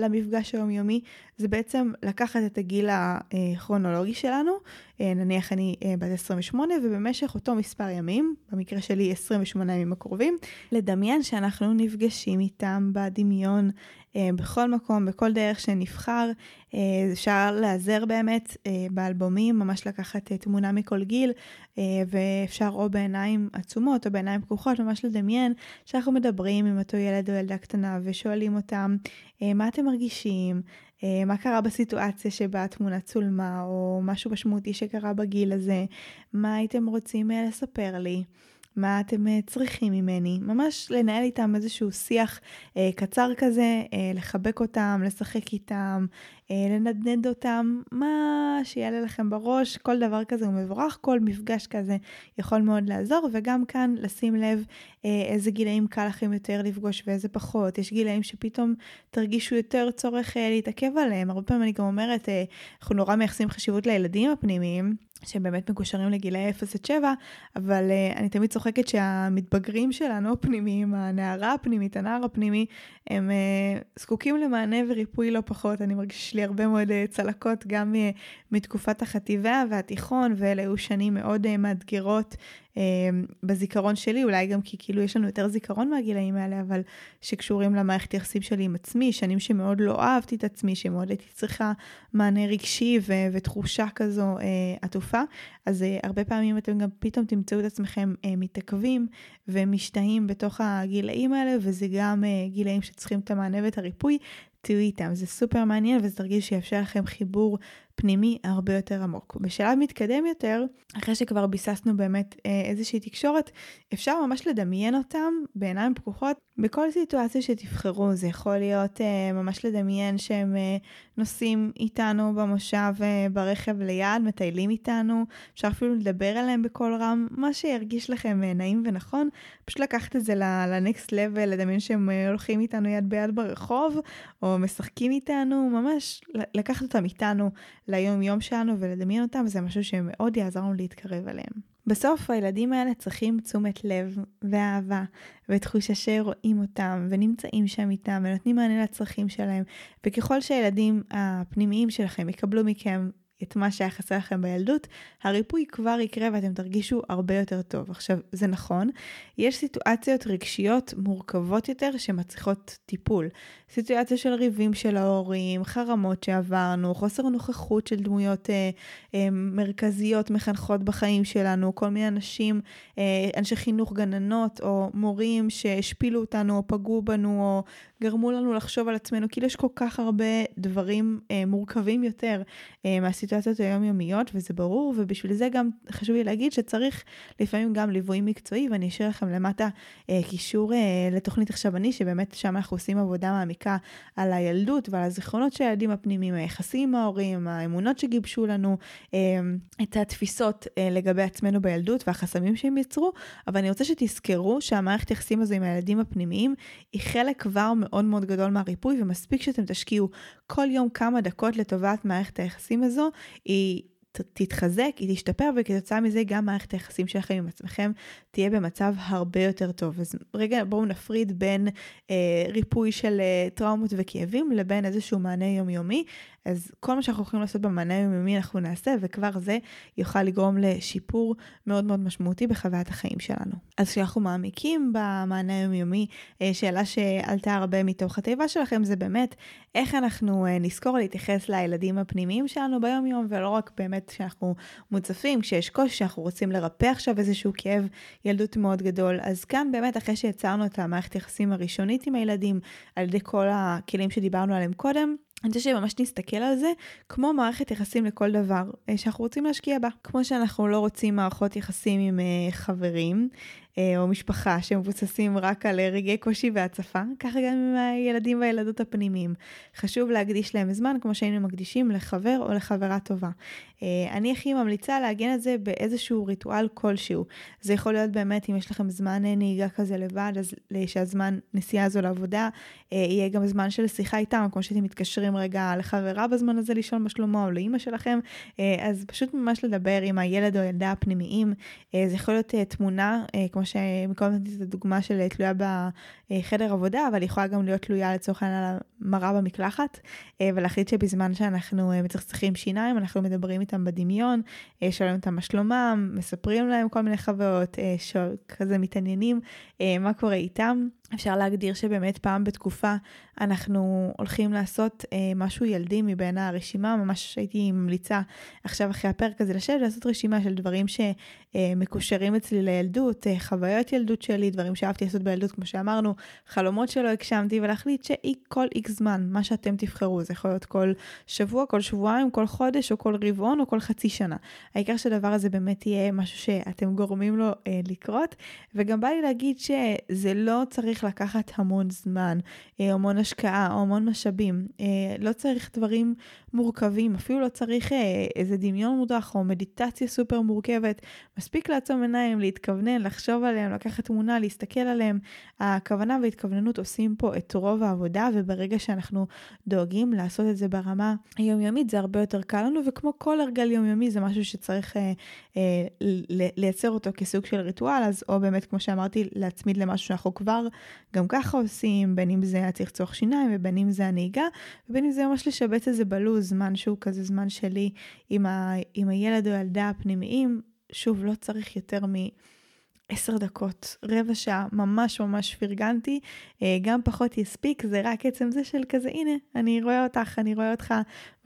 S1: למפגש היומיומי, זה בעצם לקחת את הגיל הכרונולוגי שלנו, נניח אני בת 28, ובמשך אותו מספר ימים, במקרה שלי 28 ימים הקרובים, לדמיין שאנחנו נפגשים איתם בדמיון. אה, בכל מקום, בכל דרך שנבחר. אה, אפשר להיעזר באמת אה, באלבומים, ממש לקחת תמונה מכל גיל, ואפשר או בעיניים עצומות או בעיניים פקוחות, ממש לדמיין שאנחנו מדברים עם אותו ילד או ילדה קטנה ושואלים אותם, מה אתם מרגישים? מה קרה בסיטואציה שבה התמונה צולמה, או משהו משמעותי שקרה בגיל הזה, מה הייתם רוצים לספר לי. מה אתם אה, צריכים ממני, ממש לנהל איתם איזשהו שיח אה, קצר כזה, אה, לחבק אותם, לשחק איתם, לנדנד אותם, מה שיעלה לכם בראש, כל דבר כזה הוא מבורך, כל מפגש כזה יכול מאוד לעזור, וגם כאן לשים לב אה, איזה גילאים קל לכם יותר לפגוש ואיזה פחות. יש גילאים שפתאום תרגישו יותר צורך אה, להתעכב עליהם. הרבה פעמים אני גם אומרת, אנחנו נורא מייחסים חשיבות לילדים הפנימיים. שהם באמת מקושרים לגילאי 0 עד 7, אבל uh, אני תמיד צוחקת שהמתבגרים שלנו הפנימיים, הנערה הפנימית, הנער הפנימי, הם uh, זקוקים למענה וריפוי לא פחות. אני מרגישה לי הרבה מאוד uh, צלקות גם uh, מתקופת החטיבה והתיכון, ואלה היו שנים מאוד uh, מאתגרות בזיכרון שלי, אולי גם כי כאילו יש לנו יותר זיכרון מהגילאים האלה, אבל שקשורים למערכת יחסים שלי עם עצמי, שנים שמאוד לא אהבתי את עצמי, שמאוד הייתי צריכה מענה רגשי ו- ותחושה כזו uh, עטופה. אז uh, הרבה פעמים אתם גם פתאום תמצאו את עצמכם uh, מתעכבים ומשתהים בתוך הגילאים האלה, וזה גם uh, גילאים שצריכים את המענה ואת הריפוי. תהיו איתם, זה סופר מעניין וזה תרגיל שיאפשר לכם חיבור פנימי הרבה יותר עמוק. בשלב מתקדם יותר, אחרי שכבר ביססנו באמת אה, איזושהי תקשורת, אפשר ממש לדמיין אותם בעיניים פקוחות בכל סיטואציה שתבחרו. זה יכול להיות אה, ממש לדמיין שהם אה, נוסעים איתנו במושב ברכב ליד, מטיילים איתנו, אפשר אפילו לדבר עליהם בקול רם, מה שירגיש לכם נעים ונכון, פשוט לקחת את זה לנקסט לבל, לדמיין שהם הולכים איתנו יד ביד ברחוב, או משחקים איתנו, ממש לקחת אותם איתנו. ליום-יום שלנו ולדמיין אותם, זה משהו שמאוד יעזור לנו להתקרב אליהם. בסוף הילדים האלה צריכים תשומת לב ואהבה ותחושה שרואים אותם ונמצאים שם איתם ונותנים מענה לצרכים שלהם. וככל שהילדים הפנימיים שלכם יקבלו מכם את מה שהיה חסר לכם בילדות, הריפוי כבר יקרה ואתם תרגישו הרבה יותר טוב. עכשיו, זה נכון, יש סיטואציות רגשיות מורכבות יותר שמצריכות טיפול. סיטואציה של ריבים של ההורים, חרמות שעברנו, חוסר נוכחות של דמויות אה, אה, מרכזיות מחנכות בחיים שלנו, כל מיני אנשים, אה, אנשי חינוך, גננות או מורים שהשפילו אותנו או פגעו בנו או גרמו לנו לחשוב על עצמנו, כאילו יש כל כך הרבה דברים אה, מורכבים יותר אה, מהסיטואציה. בסיטואציות היומיומיות, וזה ברור, ובשביל זה גם חשוב לי להגיד שצריך לפעמים גם ליווי מקצועי, ואני אשאיר לכם למטה אה, קישור אה, לתוכנית עכשיו. אני, שבאמת שם אנחנו עושים עבודה מעמיקה על הילדות ועל הזיכרונות של הילדים הפנימיים, היחסים עם ההורים, האמונות שגיבשו לנו, אה, את התפיסות אה, לגבי עצמנו בילדות והחסמים שהם יצרו, אבל אני רוצה שתזכרו שהמערכת יחסים הזו עם הילדים הפנימיים היא חלק כבר מאוד מאוד גדול מהריפוי, ומספיק שאתם תשקיעו כל יום כמה דקות לטובת מערכת היחסים הזו, היא תתחזק, היא תשתפר, וכתוצאה מזה גם מערכת היחסים שלכם עם עצמכם תהיה במצב הרבה יותר טוב. אז רגע, בואו נפריד בין אה, ריפוי של אה, טראומות וכאבים לבין איזשהו מענה יומיומי. אז כל מה שאנחנו יכולים לעשות במענה היומיומי אנחנו נעשה, וכבר זה יוכל לגרום לשיפור מאוד מאוד משמעותי בחוויית החיים שלנו. אז כשאנחנו מעמיקים במענה היומיומי, אה, שאלה שעלתה הרבה מתוך התיבה שלכם זה באמת איך אנחנו אה, נזכור להתייחס לילדים הפנימיים שלנו ביום-יום, ולא רק באמת כשאנחנו מוצפים, כשיש קושי, שאנחנו רוצים לרפא עכשיו איזשהו כאב ילדות מאוד גדול. אז כאן באמת אחרי שיצרנו את המערכת יחסים הראשונית עם הילדים, על ידי כל הכלים שדיברנו עליהם קודם, אני חושבת שממש נסתכל על זה כמו מערכת יחסים לכל דבר אה, שאנחנו רוצים להשקיע בה. כמו שאנחנו לא רוצים מערכות יחסים עם uh, חברים, אה, או משפחה שמבוססים רק על אה, רגעי קושי והצפה, ככה גם עם הילדים והילדות הפנימיים. חשוב להקדיש להם זמן כמו שהיינו מקדישים לחבר או לחברה טובה. אה, אני הכי ממליצה לעגן את זה באיזשהו ריטואל כלשהו. זה יכול להיות באמת אם יש לכם זמן נהיגה כזה לבד, אז שהזמן נסיעה הזו לעבודה, יהיה גם זמן של שיחה איתם, כמו שאתם מתקשרים רגע לחברה בזמן הזה לשאול מה שלמה או לאימא שלכם, אז פשוט ממש לדבר עם הילד או הילדה הפנימיים. זה יכול להיות תמונה, כמו שמקודם נתתי את הדוגמה של תלויה בחדר עבודה, אבל היא יכולה גם להיות תלויה לצורך העניין על המראה במקלחת, אה, ולהחליט שבזמן שאנחנו אה, מצחצחים שיניים, אנחנו מדברים איתם בדמיון, אה, שואלים אותם מה שלומם, מספרים להם כל מיני חוויות, כזה מתעניינים מה קורה איתם. אפשר להגדיר שבאמת פעם בתקופה אנחנו הולכים לעשות אה, משהו ילדי מבין הרשימה, ממש הייתי ממליצה עכשיו אחרי הפרק הזה לשבת לעשות רשימה של דברים שמקושרים אה, אצלי לילדות, אה, חוויות ילדות שלי, דברים שאהבתי לעשות בילדות, כמו שאמרנו, חלומות שלא הגשמתי, ולהחליט שכל איקס זמן, מה שאתם תבחרו, זה יכול להיות כל שבוע, כל שבועיים, כל חודש, או כל רבעון, או כל חצי שנה. העיקר שהדבר הזה באמת יהיה משהו שאתם גורמים לו אה, לקרות, וגם בא לי להגיד שזה לא צריך לקחת המון זמן, אה, המון השקעה או המון משאבים. אה, לא צריך דברים מורכבים, אפילו לא צריך אה, איזה דמיון מודח או מדיטציה סופר מורכבת. מספיק לעצום עיניים, להתכוונן, לחשוב עליהם, לקחת תמונה, להסתכל עליהם. הכוונה והתכווננות עושים פה את רוב העבודה, וברגע שאנחנו דואגים לעשות את זה ברמה היומיומית, זה הרבה יותר קל לנו, וכמו כל הרגל יומיומי, זה משהו שצריך אה, אה, לייצר אותו כסוג של ריטואל, אז או באמת, כמו שאמרתי, להצמיד למשהו שאנחנו כבר גם ככה עושים, בין אם זה הצחצוח שיניים ובין אם זה הנהיגה, ובין אם זה ממש לשבץ את זה בלוז, זמן שהוא כזה זמן שלי עם, ה, עם הילד או הילדה הפנימיים. שוב, לא צריך יותר מ... עשר דקות, רבע שעה, ממש ממש פרגנתי, אה, גם פחות יספיק, זה רק עצם זה של כזה, הנה, אני רואה אותך, אני רואה אותך,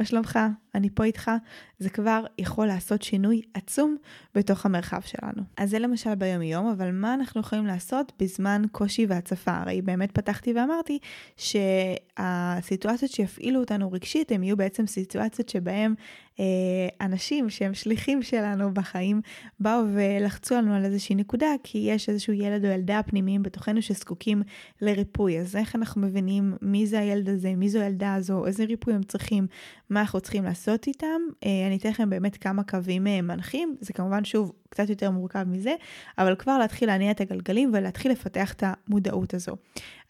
S1: מה שלומך, אני פה איתך, זה כבר יכול לעשות שינוי עצום בתוך המרחב שלנו. אז זה למשל ביום-יום, אבל מה אנחנו יכולים לעשות בזמן קושי והצפה? הרי באמת פתחתי ואמרתי שהסיטואציות שיפעילו אותנו רגשית, הן יהיו בעצם סיטואציות שבהן אה, אנשים שהם שליחים שלנו בחיים באו ולחצו לנו על איזושהי נקודה, כי יש איזשהו ילד או ילדה פנימיים בתוכנו שזקוקים לריפוי. אז איך אנחנו מבינים מי זה הילד הזה, מי זו הילדה הזו, איזה ריפוי הם צריכים, מה אנחנו צריכים לעשות איתם. אה, אני אתן לכם באמת כמה קווים אה, מנחים, זה כמובן שוב קצת יותר מורכב מזה, אבל כבר להתחיל להניע את הגלגלים ולהתחיל לפתח את המודעות הזו.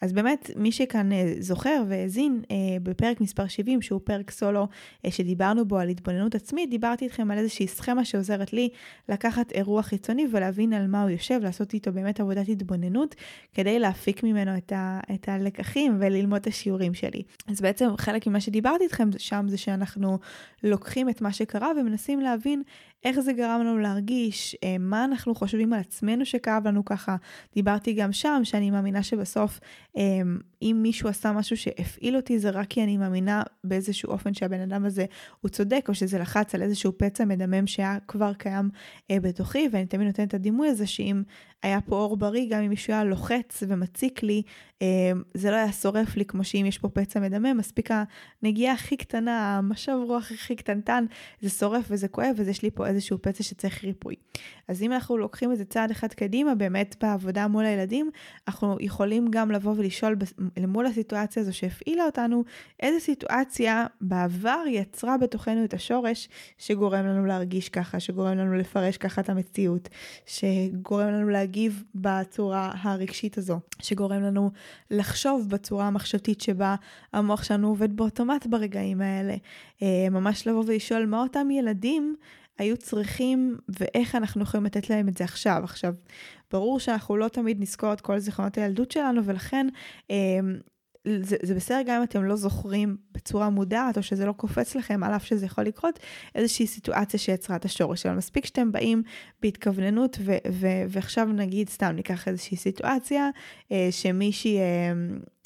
S1: אז באמת, מי שכאן אה, זוכר והאזין אה, בפרק מספר 70, שהוא פרק סולו אה, שדיברנו בו על התבוננות עצמית, דיברתי איתכם על איזושהי סכמה שעוזרת לי לקחת אירוע חיצוני ולהבין על מה הוא יושב, לעשות איתו באמת עבודת התבוננות, כדי להפיק ממנו את, ה, את הלקחים וללמוד את השיעורים שלי. אז בעצם חלק ממה שדיברתי איתכם שם זה שאנחנו לוקחים את מה שקרה ומנסים להבין איך זה גרם לנו להרגיש, אה, מה אנחנו חושבים על עצמנו שכאב לנו ככה. דיברתי גם שם, שאני מאמינה שבסוף אם מישהו עשה משהו שהפעיל אותי, זה רק כי אני מאמינה באיזשהו אופן שהבן אדם הזה הוא צודק, או שזה לחץ על איזשהו פצע מדמם שהיה כבר קיים אה, בתוכי, ואני תמיד נותנת את הדימוי הזה שאם היה פה אור בריא, גם אם מישהו היה לוחץ ומציק לי, אה, זה לא היה שורף לי כמו שאם יש פה פצע מדמם, מספיק הנגיעה הכי קטנה, המשב רוח הכי קטנטן, זה שורף וזה כואב, אז יש לי פה איזשהו פצע שצריך ריפוי. אז אם אנחנו לוקחים את זה צעד אחד קדימה, באמת בעבודה מול הילדים, אנחנו יכולים גם לבוא ולשאול למול הסיטואציה הזו שהפעילה אותנו, איזה סיטואציה בעבר יצרה בתוכנו את השורש שגורם לנו להרגיש ככה, שגורם לנו לפרש ככה את המציאות, שגורם לנו להגיב בצורה הרגשית הזו, שגורם לנו לחשוב בצורה המחשבתית שבה המוח שלנו עובד באוטומט ברגעים האלה. אה, ממש לבוא ולשאול מה אותם ילדים היו צריכים ואיך אנחנו יכולים לתת להם את זה עכשיו. עכשיו, ברור שאנחנו לא תמיד נזכור את כל זיכרונות הילדות שלנו, ולכן אה, זה, זה בסדר גם אם אתם לא זוכרים בצורה מודעת, או שזה לא קופץ לכם, על אף שזה יכול לקרות, איזושהי סיטואציה שיצרה את השורש. אבל מספיק שאתם באים בהתכווננות, ו- ו- ועכשיו נגיד, סתם ניקח איזושהי סיטואציה, אה, שמישהי... אה,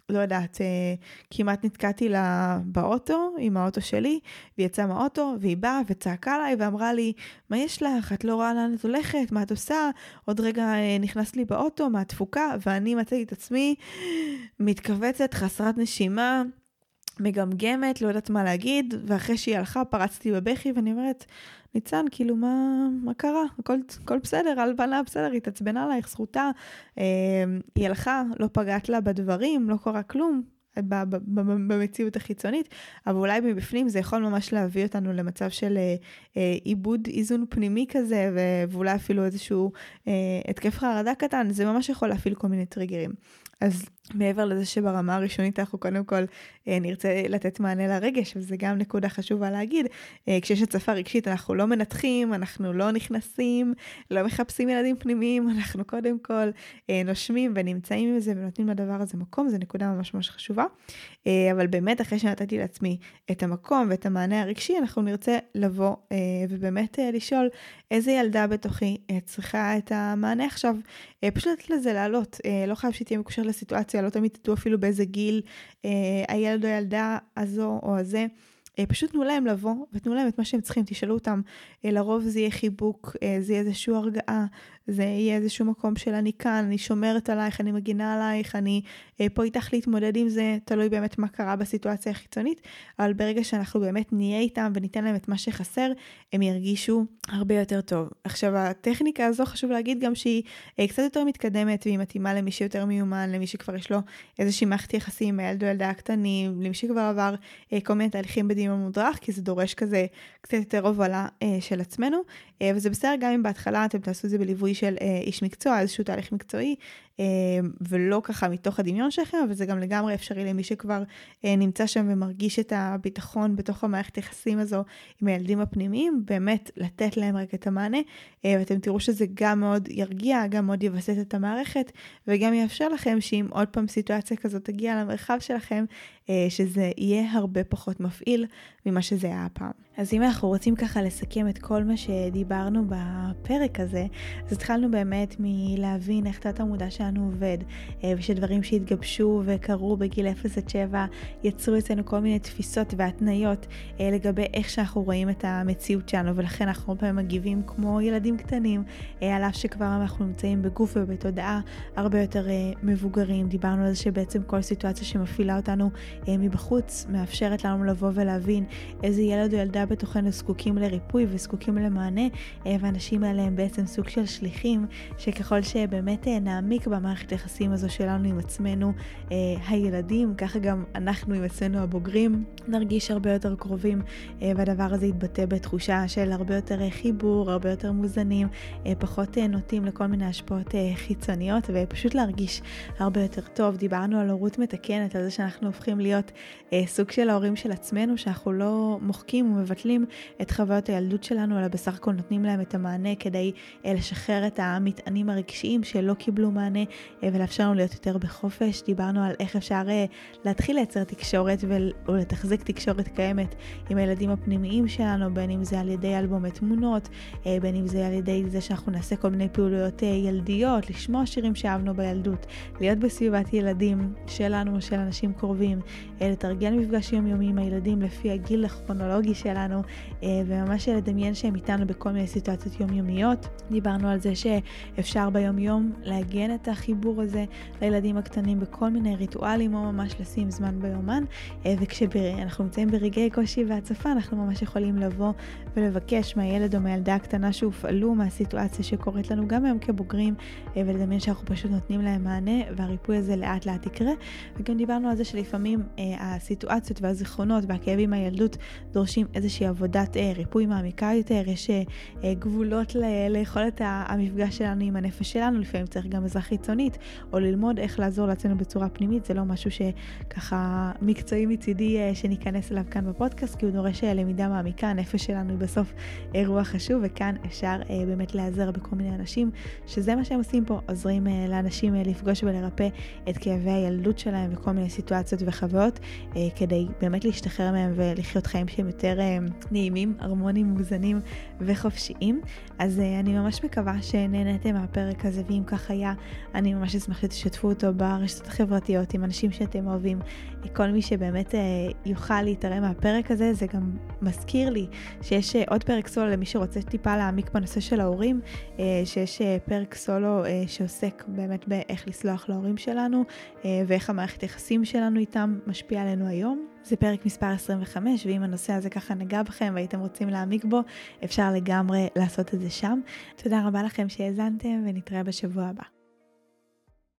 S1: לא יודעת, אה, כמעט נתקעתי לה באוטו, עם האוטו שלי, והיא יצאה מהאוטו, והיא באה וצעקה עליי ואמרה לי, מה יש לך? את לא רואה לאן את הולכת? מה את עושה? עוד רגע אה, נכנסת לי באוטו מהתפוקה, ואני מצאתי את עצמי מתכווצת, חסרת נשימה. מגמגמת, לא יודעת מה להגיד, ואחרי שהיא הלכה פרצתי בבכי ואני אומרת, ניצן, כאילו, מה, מה קרה? הכל, הכל בסדר, על פניו בסדר, היא התעצבנה עלייך, זכותה. אה, היא הלכה, לא פגעת לה בדברים, לא קרה כלום. במציאות החיצונית, אבל אולי מבפנים זה יכול ממש להביא אותנו למצב של אה, אה, עיבוד איזון פנימי כזה, ואולי אפילו איזשהו אה, התקף חרדה קטן, זה ממש יכול להפעיל כל מיני טריגרים. אז מעבר לזה שברמה הראשונית אנחנו קודם כל אה, נרצה לתת מענה לרגש, וזה גם נקודה חשובה להגיד. אה, כשיש הצפה רגשית אנחנו לא מנתחים, אנחנו לא נכנסים, לא מחפשים ילדים פנימיים, *laughs* אנחנו קודם כל אה, נושמים ונמצאים עם זה ונותנים לדבר הזה מקום, זו נקודה ממש ממש חשובה. אבל באמת אחרי שנתתי לעצמי את המקום ואת המענה הרגשי, אנחנו נרצה לבוא ובאמת לשאול איזה ילדה בתוכי צריכה את המענה עכשיו. פשוט לתת לזה לעלות, לא חייב שתהיה מקושרת לסיטואציה, לא תמיד תדעו אפילו באיזה גיל אה, הילד או הילדה הזו או הזה. אה, פשוט תנו להם לבוא ותנו להם את מה שהם צריכים, תשאלו אותם. אה, לרוב זה יהיה חיבוק, אה, זה יהיה איזושהי הרגעה, זה יהיה איזשהו מקום של אני כאן, אני שומרת עלייך, אני מגינה עלייך, אני פה איתך להתמודד עם זה, תלוי באמת מה קרה בסיטואציה החיצונית, אבל ברגע שאנחנו באמת נהיה איתם וניתן להם את מה שחסר, הם ירגישו הרבה יותר טוב. עכשיו, הטכניקה הזו, חשוב להגיד גם שהיא קצת יותר מתקדמת והיא מתאימה למי שיותר מיומן, למי שכבר יש לו איזושהי מערכת יחסים עם הילד או ילדה הקטנים, למי שכבר עבר כל מיני תהליכים בדיוק. עם המודרך, כי זה דורש כזה קצת יותר הובלה אה, של עצמנו, אה, וזה בסדר גם אם בהתחלה אתם תעשו את זה בליווי של אה, איש מקצוע, איזשהו תהליך מקצועי, ולא ככה מתוך הדמיון שלכם, אבל זה גם לגמרי אפשרי למי שכבר אה, נמצא שם ומרגיש את הביטחון בתוך המערכת יחסים הזו עם הילדים הפנימיים, באמת לתת להם רק את המענה, אה, ואתם תראו שזה גם מאוד ירגיע, גם מאוד יווסת את המערכת, וגם יאפשר לכם שאם עוד פעם סיטואציה כזאת תגיע למרחב שלכם, שזה יהיה הרבה פחות מפעיל ממה שזה היה הפעם. אז אם אנחנו רוצים ככה לסכם את כל מה שדיברנו בפרק הזה, אז התחלנו באמת מלהבין איך תת המודע שלנו עובד, אה, ושדברים שהתגבשו וקרו בגיל 0 עד 7 יצרו אצלנו כל מיני תפיסות והתניות אה, לגבי איך שאנחנו רואים את המציאות שלנו, ולכן אנחנו הרבה פעמים מגיבים כמו ילדים קטנים, אה, על אף שכבר אנחנו נמצאים בגוף ובתודעה הרבה יותר מבוגרים. דיברנו על זה שבעצם כל סיטואציה שמפעילה אותנו מבחוץ מאפשרת לנו לבוא ולהבין איזה ילד או ילדה בתוכנו זקוקים לריפוי וזקוקים למענה, והאנשים האלה הם בעצם סוג של שליחים, שככל שבאמת נעמיק במערכת היחסים הזו שלנו עם עצמנו, אה, הילדים, ככה גם אנחנו עם עצמנו הבוגרים, נרגיש הרבה יותר קרובים, והדבר הזה יתבטא בתחושה של הרבה יותר חיבור, הרבה יותר מוזנים, פחות נוטים לכל מיני השפעות חיצוניות, ופשוט להרגיש הרבה יותר טוב. דיברנו על הורות מתקנת, על זה שאנחנו הופכים להיות סוג של ההורים של עצמנו, שאנחנו אנחנו לא מוחקים ומבטלים את חוויות הילדות שלנו, אלא בסך הכל נותנים להם את המענה כדי לשחרר את המטענים הרגשיים שלא קיבלו מענה ולאפשר לנו להיות יותר בחופש. דיברנו על איך אפשר להתחיל לייצר תקשורת ולתחזק תקשורת קיימת עם הילדים הפנימיים שלנו, בין אם זה על ידי אלבומי תמונות, בין אם זה על ידי זה שאנחנו נעשה כל מיני פעילויות ילדיות, לשמוע שירים שאהבנו בילדות, להיות בסביבת ילדים שלנו או של אנשים קרובים, לתרגל מפגש יומיומי עם הילדים לפי הגיל הכרונולוגי שלנו, וממש לדמיין שהם איתנו בכל מיני סיטואציות יומיומיות. דיברנו על זה שאפשר ביום-יום לעגן את החיבור הזה לילדים הקטנים בכל מיני ריטואלים, או ממש לשים זמן ביומן, וכשאנחנו נמצאים ברגעי קושי והצפה, אנחנו ממש יכולים לבוא ולבקש מהילד או מהילדה הקטנה שהופעלו מהסיטואציה שקורית לנו גם היום כבוגרים, ולדמיין שאנחנו פשוט נותנים להם מענה, והריפוי הזה לאט לאט יקרה. וגם דיברנו על זה שלפעמים אה, הסיטואציות והזיכרונות והכאבים מהילדות דורשים איזושהי עבודת אה, ריפוי מעמיקה יותר, יש אה, אה, גבולות ליכולת המפגש שלנו עם הנפש שלנו, לפעמים צריך גם עזרה חיצונית, או ללמוד איך לעזור לעצמנו בצורה פנימית, זה לא משהו שככה מקצועי מצידי אה, שניכנס אליו כאן בפודקאסט, כי הוא דורש אה, למידה מעמיקה, הנפש שלנו היא בסוף אירוע חשוב, וכאן אפשר אה, באמת להיעזר בכל מיני אנשים, שזה מה שהם עושים פה, עוזרים לאנשים לפגוש ולרפא את כאבי הילדות שלהם וכל מיני סיטואציות וחוויות, כדי באמת להשתחרר מהם ולחיות חיים שהם יותר נעימים, הרמוניים, מאוזנים וחופשיים. אז אני ממש מקווה שנהניתם מהפרק הזה, ואם כך היה, אני ממש אשמח שתשתפו אותו ברשתות החברתיות עם אנשים שאתם אוהבים. כל מי שבאמת יוכל להתערם מהפרק הזה, זה גם מזכיר לי שיש עוד פרק סולו למי שרוצה טיפה להעמיק בנושא של ההורים, שיש פרק סולו שעוסק באמת באיך לסלוח להורים שלנו, ואיך המערכת יחסים שלנו איתם משפיעה עלינו היום. זה פרק מספר 25, ואם הנושא הזה ככה נגע בכם והייתם רוצים להעמיק בו, אפשר לגמרי לעשות את זה שם. תודה רבה לכם שהאזנתם, ונתראה בשבוע הבא.